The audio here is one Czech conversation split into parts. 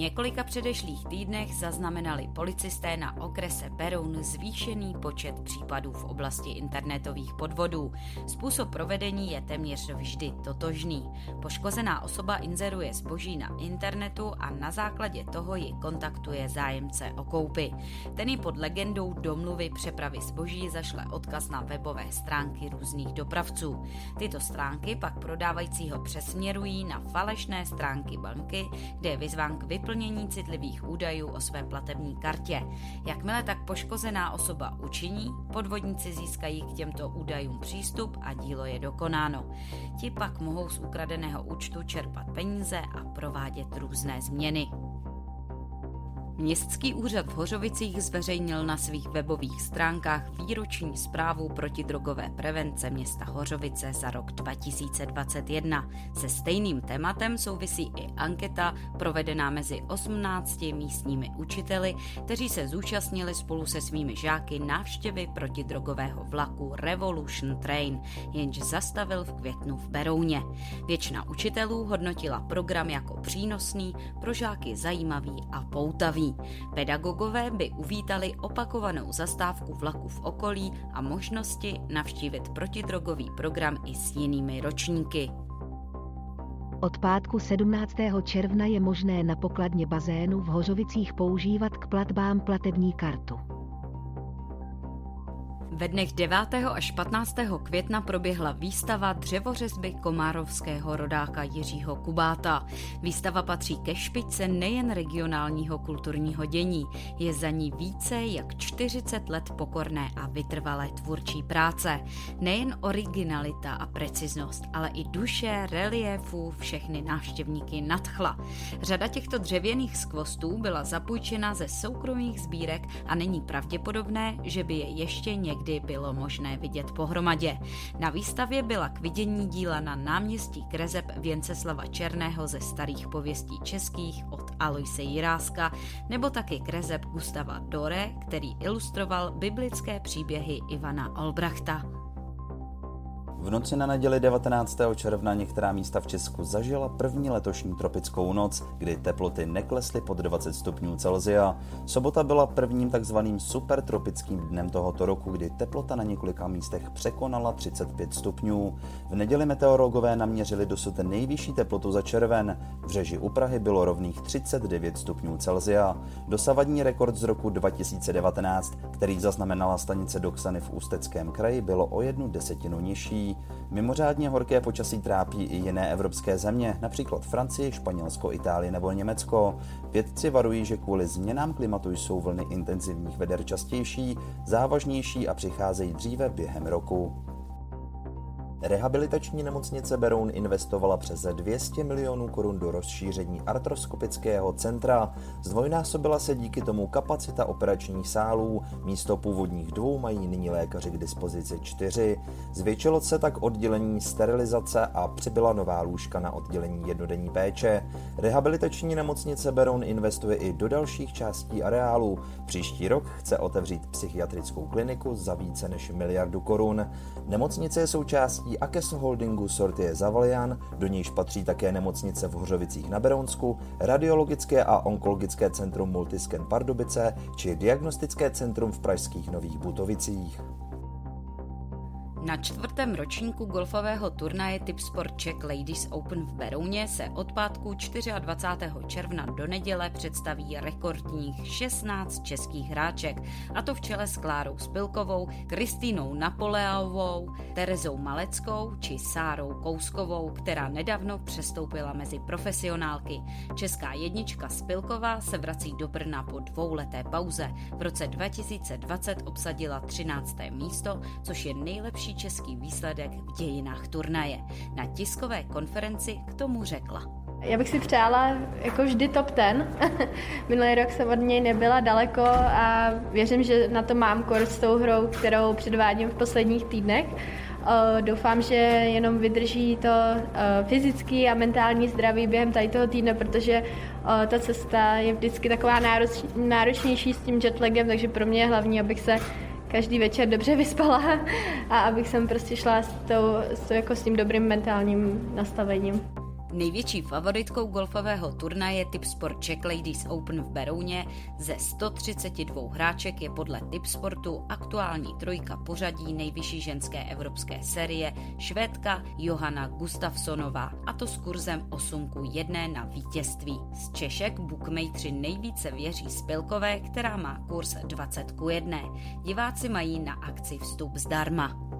Několika předešlých týdnech zaznamenali policisté na okrese Beroun zvýšený počet případů v oblasti internetových podvodů. Způsob provedení je téměř vždy totožný. Poškozená osoba inzeruje zboží na internetu a na základě toho ji kontaktuje zájemce o koupy. Ten ji pod legendou domluvy přepravy zboží zašle odkaz na webové stránky různých dopravců. Tyto stránky pak prodávajícího přesměrují na falešné stránky banky, kde je vyzván k vyplnění vyplnění citlivých údajů o své platební kartě. Jakmile tak poškozená osoba učiní, podvodníci získají k těmto údajům přístup a dílo je dokonáno. Ti pak mohou z ukradeného účtu čerpat peníze a provádět různé změny. Městský úřad v Hořovicích zveřejnil na svých webových stránkách výroční zprávu protidrogové prevence města Hořovice za rok 2021. Se stejným tématem souvisí i anketa provedená mezi 18 místními učiteli, kteří se zúčastnili spolu se svými žáky návštěvy protidrogového vlaku Revolution Train, jenž zastavil v květnu v Berouně. Většina učitelů hodnotila program jako přínosný, pro žáky zajímavý a poutavý. Pedagogové by uvítali opakovanou zastávku vlaku v okolí a možnosti navštívit protidrogový program i s jinými ročníky. Od pátku 17. června je možné na pokladně bazénu v Hořovicích používat k platbám platební kartu. Ve dnech 9. až 15. května proběhla výstava dřevořezby komárovského rodáka Jiřího Kubáta. Výstava patří ke špičce nejen regionálního kulturního dění, je za ní více jak 40 let pokorné a vytrvalé tvůrčí práce. Nejen originalita a preciznost, ale i duše, reliéfů všechny návštěvníky nadchla. Řada těchto dřevěných skvostů byla zapůjčena ze soukromých sbírek a není pravděpodobné, že by je ještě někdy kdy bylo možné vidět pohromadě. Na výstavě byla k vidění díla na náměstí Krezeb Věnceslava Černého ze starých pověstí českých od Aloise Jiráska nebo taky Krezeb Gustava Dore, který ilustroval biblické příběhy Ivana Olbrachta. V noci na neděli 19. června některá místa v Česku zažila první letošní tropickou noc, kdy teploty neklesly pod 20 stupňů Celsia. Sobota byla prvním takzvaným supertropickým dnem tohoto roku, kdy teplota na několika místech překonala 35 stupňů. V neděli meteorologové naměřili dosud nejvyšší teplotu za červen. V řeži u Prahy bylo rovných 39 stupňů Celsia. Dosavadní rekord z roku 2019, který zaznamenala stanice Doxany v Ústeckém kraji, bylo o jednu desetinu nižší. Mimořádně horké počasí trápí i jiné evropské země, například Francii, Španělsko, Itálii nebo Německo. Vědci varují, že kvůli změnám klimatu jsou vlny intenzivních veder častější, závažnější a přicházejí dříve během roku. Rehabilitační nemocnice Beroun investovala přes 200 milionů korun do rozšíření artroskopického centra. Zdvojnásobila se díky tomu kapacita operačních sálů, místo původních dvou mají nyní lékaři k dispozici čtyři. Zvětšilo se tak oddělení sterilizace a přibyla nová lůžka na oddělení jednodenní péče. Rehabilitační nemocnice Beroun investuje i do dalších částí areálu. Příští rok chce otevřít psychiatrickou kliniku za více než miliardu korun. Nemocnice je součástí součástí Akeso Holdingu Sortie Zavalian, do níž patří také nemocnice v Hořovicích na Berounsku, radiologické a onkologické centrum Multiscan Pardubice či diagnostické centrum v pražských Nových Butovicích. Na čtvrtém ročníku golfového turnaje Tipsport Czech Ladies Open v Berouně se od pátku 24. června do neděle představí rekordních 16 českých hráček, a to v čele s Klárou Spilkovou, Kristýnou Napoleovou, Terezou Maleckou či Sárou Kouskovou, která nedávno přestoupila mezi profesionálky. Česká jednička Spilková se vrací do Brna po dvouleté pauze. V roce 2020 obsadila 13. místo, což je nejlepší český výsledek v dějinách turnaje. Na tiskové konferenci k tomu řekla. Já bych si přála jako vždy top ten. Minulý rok jsem od něj nebyla daleko a věřím, že na to mám kurz s tou hrou, kterou předvádím v posledních týdnech. Doufám, že jenom vydrží to fyzický a mentální zdraví během tady toho týdne, protože ta cesta je vždycky taková náročnější s tím jetlagem, takže pro mě je hlavní, abych se každý večer dobře vyspala a abych sem prostě šla s, tou, s, tou, jako s tím dobrým mentálním nastavením. Největší favoritkou golfového turnaje Tipsport Czech Ladies Open v Berouně ze 132 hráček je podle Tipsportu aktuální trojka pořadí nejvyšší ženské evropské série švédka Johanna Gustafsonová a to s kurzem 8 k 1 na vítězství. Z Češek bookmakeri nejvíce věří Spilkové, která má kurz 20 k 1. Diváci mají na akci vstup zdarma.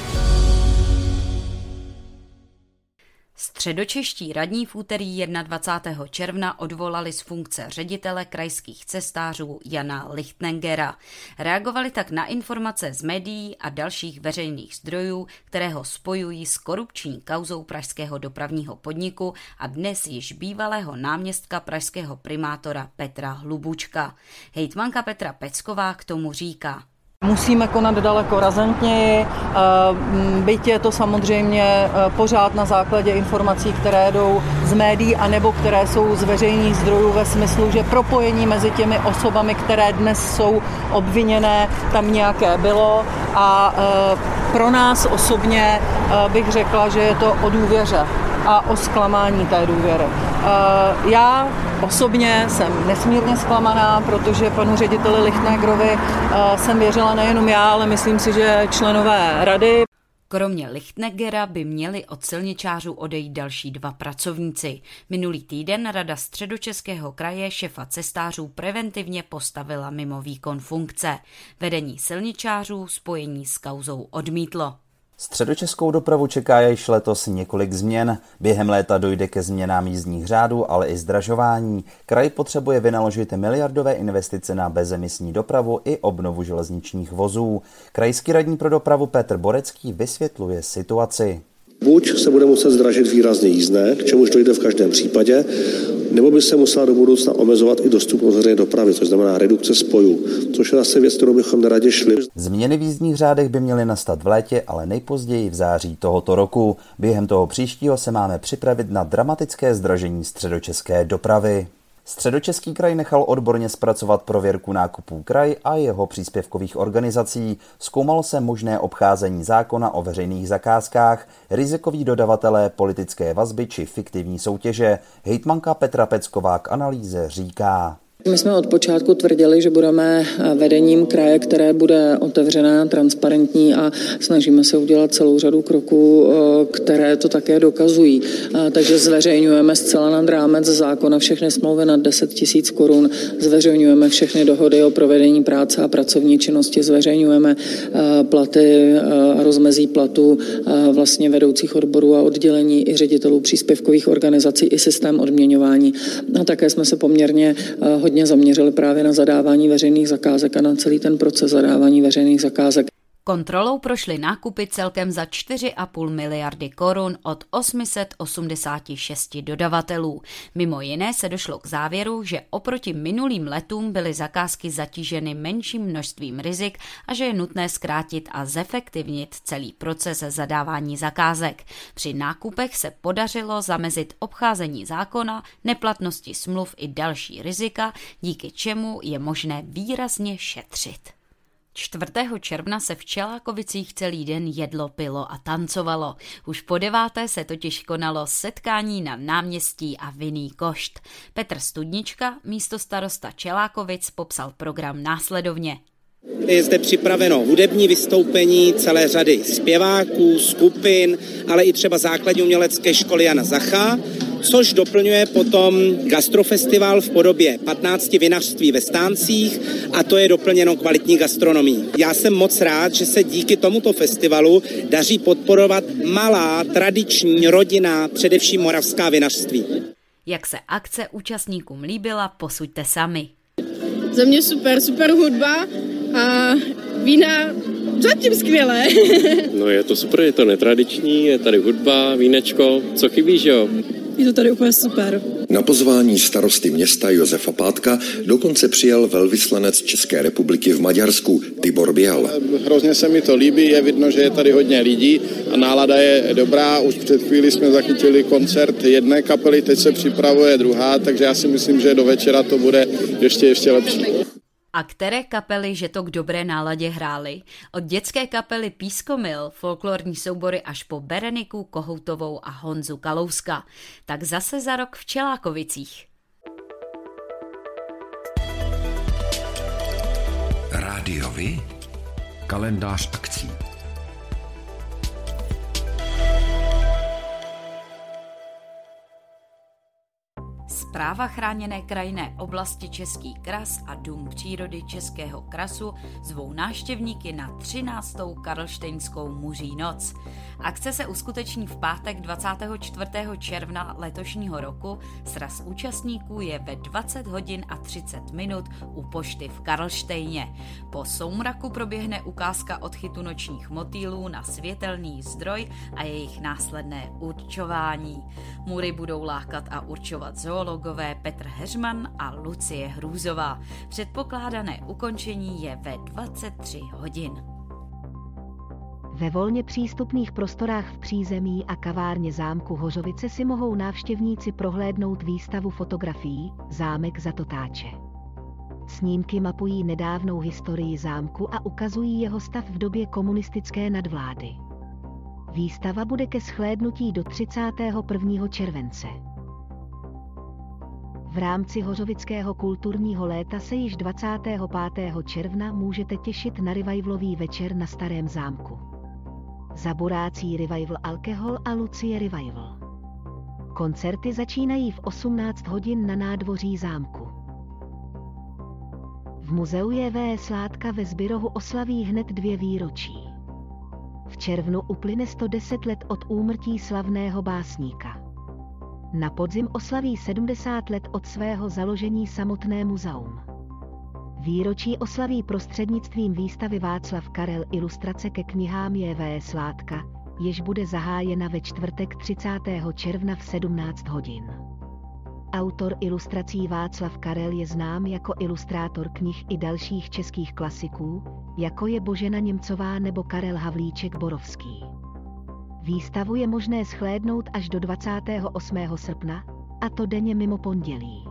Středočeští radní v úterý 21. června odvolali z funkce ředitele krajských cestářů Jana Lichtnengera. Reagovali tak na informace z médií a dalších veřejných zdrojů, které ho spojují s korupční kauzou pražského dopravního podniku a dnes již bývalého náměstka pražského primátora Petra Hlubučka. Hejtmanka Petra Pecková k tomu říká. Musíme konat daleko razantněji, eh, byť je to samozřejmě eh, pořád na základě informací, které jdou z médií anebo které jsou z veřejných zdrojů ve smyslu, že propojení mezi těmi osobami, které dnes jsou obviněné, tam nějaké bylo. A eh, pro nás osobně bych řekla, že je to o důvěře a o zklamání té důvěry. Eh, já osobně jsem nesmírně zklamaná, protože panu řediteli Lichtnegrovi eh, jsem věřila nejenom já, ale myslím si, že členové rady. Kromě Lichtnegera by měli od silničářů odejít další dva pracovníci. Minulý týden Rada středočeského kraje šefa cestářů preventivně postavila mimo výkon funkce. Vedení silničářů spojení s kauzou odmítlo. Středočeskou dopravu čeká již letos několik změn. Během léta dojde ke změnám jízdních řádů, ale i zdražování. Kraj potřebuje vynaložit miliardové investice na bezemisní dopravu i obnovu železničních vozů. Krajský radní pro dopravu Petr Borecký vysvětluje situaci. Buď se bude muset zdražit výrazně jízdné, k čemuž dojde v každém případě, nebo by se musela do budoucna omezovat i dostupnost veřejné dopravy, což znamená redukce spojů, což je zase věc, kterou bychom neradě šli. Změny v jízdních řádech by měly nastat v létě, ale nejpozději v září tohoto roku. Během toho příštího se máme připravit na dramatické zdražení středočeské dopravy. Středočeský kraj nechal odborně zpracovat prověrku nákupů kraj a jeho příspěvkových organizací. Zkoumalo se možné obcházení zákona o veřejných zakázkách, rizikový dodavatelé, politické vazby či fiktivní soutěže. Hejtmanka Petra Pecková k analýze říká. My jsme od počátku tvrdili, že budeme vedením kraje, které bude otevřené, transparentní a snažíme se udělat celou řadu kroků, které to také dokazují. Takže zveřejňujeme zcela nad rámec zákona všechny smlouvy nad 10 tisíc korun, zveřejňujeme všechny dohody o provedení práce a pracovní činnosti, zveřejňujeme platy a rozmezí platů vlastně vedoucích odborů a oddělení i ředitelů příspěvkových organizací i systém odměňování. A také jsme se poměrně hodně hodně zaměřili právě na zadávání veřejných zakázek a na celý ten proces zadávání veřejných zakázek. Kontrolou prošly nákupy celkem za 4,5 miliardy korun od 886 dodavatelů. Mimo jiné se došlo k závěru, že oproti minulým letům byly zakázky zatíženy menším množstvím rizik a že je nutné zkrátit a zefektivnit celý proces zadávání zakázek. Při nákupech se podařilo zamezit obcházení zákona, neplatnosti smluv i další rizika, díky čemu je možné výrazně šetřit. 4. června se v Čelákovicích celý den jedlo, pilo a tancovalo. Už po deváté se totiž konalo setkání na náměstí a vinný košt. Petr Studnička, místo starosta Čelákovic, popsal program následovně. Je zde připraveno hudební vystoupení celé řady zpěváků, skupin, ale i třeba základní umělecké školy Jana Zacha což doplňuje potom gastrofestival v podobě 15 vinařství ve stáncích a to je doplněno kvalitní gastronomí. Já jsem moc rád, že se díky tomuto festivalu daří podporovat malá, tradiční, rodina, především moravská vinařství. Jak se akce účastníkům líbila, posuďte sami. Za mě super, super hudba a vína zatím skvělé. no je to super, je to netradiční, je tady hudba, vínečko, co chybí, že jo? Je to tady úplně super. Na pozvání starosty města Josefa Pátka dokonce přijel velvyslanec České republiky v Maďarsku Tibor Bial. Hrozně se mi to líbí, je vidno, že je tady hodně lidí a nálada je dobrá. Už před chvíli jsme zachytili koncert jedné kapely, teď se připravuje druhá, takže já si myslím, že do večera to bude ještě, ještě lepší. A které kapely, že to k dobré náladě hrály? Od dětské kapely Pískomil, folklorní soubory až po Bereniku, Kohoutovou a Honzu Kalouska. Tak zase za rok v Čelákovicích. Rádiovi? Kalendář akcí. Zpráva chráněné krajinné oblasti Český kras a Dům přírody Českého krasu zvou návštěvníky na 13. Karlštejnskou muří noc. Akce se uskuteční v pátek 24. června letošního roku. Sraz účastníků je ve 20 hodin a 30 minut u pošty v Karlštejně. Po soumraku proběhne ukázka odchytu nočních motýlů na světelný zdroj a jejich následné určování. Mury budou lákat a určovat zoologové Petr Heřman a Lucie Hrůzová. Předpokládané ukončení je ve 23 hodin. Ve volně přístupných prostorách v přízemí a kavárně zámku Hořovice si mohou návštěvníci prohlédnout výstavu fotografií Zámek za totáče. Snímky mapují nedávnou historii zámku a ukazují jeho stav v době komunistické nadvlády. Výstava bude ke schlédnutí do 31. července. V rámci Hořovického kulturního léta se již 25. června můžete těšit na revivalový večer na Starém zámku. Zaborácí Revival Alkohol a Lucie Revival. Koncerty začínají v 18 hodin na nádvoří zámku. V muzeu je Sládka ve Zbyrohu oslaví hned dvě výročí. V červnu uplyne 110 let od úmrtí slavného básníka. Na podzim oslaví 70 let od svého založení samotné muzeum. Výročí oslaví prostřednictvím výstavy Václav Karel ilustrace ke knihám J.V. Sládka, jež bude zahájena ve čtvrtek 30. června v 17 hodin. Autor ilustrací Václav Karel je znám jako ilustrátor knih i dalších českých klasiků, jako je Božena Němcová nebo Karel Havlíček Borovský. Výstavu je možné schlédnout až do 28. srpna, a to denně mimo pondělí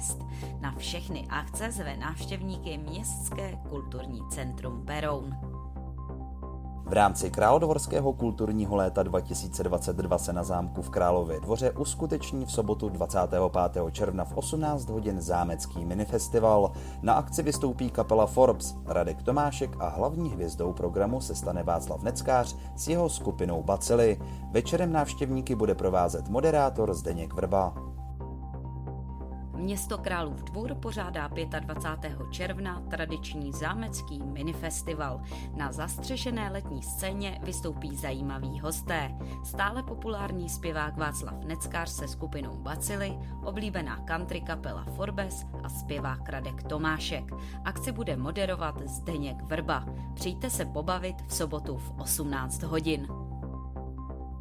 Na všechny akce zve návštěvníky Městské kulturní centrum Beroun. V rámci Královorského kulturního léta 2022 se na zámku v Králově dvoře uskuteční v sobotu 25. června v 18 hodin zámecký minifestival. Na akci vystoupí kapela Forbes, Radek Tomášek a hlavní hvězdou programu se stane Václav Neckář s jeho skupinou Bacily. Večerem návštěvníky bude provázet moderátor Zdeněk Vrba. Město Králův dvůr pořádá 25. června tradiční zámecký minifestival. Na zastřešené letní scéně vystoupí zajímaví hosté. Stále populární zpěvák Václav Neckář se skupinou Bacily, oblíbená country kapela Forbes a zpěvák Radek Tomášek. Akci bude moderovat Zdeněk Vrba. Přijďte se pobavit v sobotu v 18 hodin.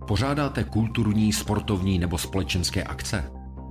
Pořádáte kulturní, sportovní nebo společenské akce?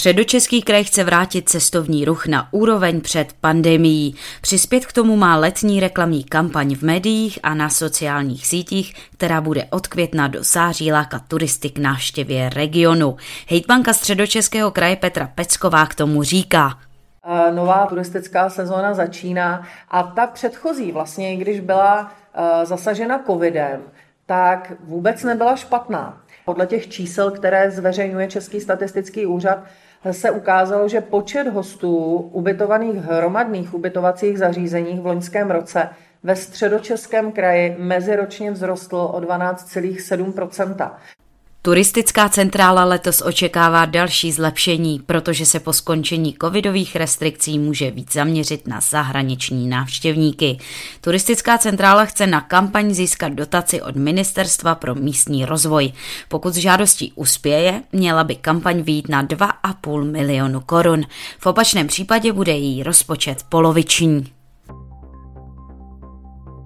Středočeský kraj chce vrátit cestovní ruch na úroveň před pandemií. Přispět k tomu má letní reklamní kampaň v médiích a na sociálních sítích, která bude od května do září lákat turisty k návštěvě regionu. Hejtmanka Středočeského kraje Petra Pecková k tomu říká. Nová turistická sezóna začíná a ta předchozí vlastně, když byla zasažena covidem, tak vůbec nebyla špatná. Podle těch čísel, které zveřejňuje Český statistický úřad, se ukázalo, že počet hostů ubytovaných hromadných ubytovacích zařízeních v loňském roce ve středočeském kraji meziročně vzrostl o 12,7 Turistická centrála letos očekává další zlepšení, protože se po skončení covidových restrikcí může víc zaměřit na zahraniční návštěvníky. Turistická centrála chce na kampaň získat dotaci od Ministerstva pro místní rozvoj. Pokud s žádostí uspěje, měla by kampaň výjít na 2,5 milionu korun. V opačném případě bude její rozpočet poloviční.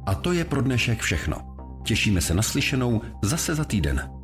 A to je pro dnešek všechno. Těšíme se na slyšenou zase za týden.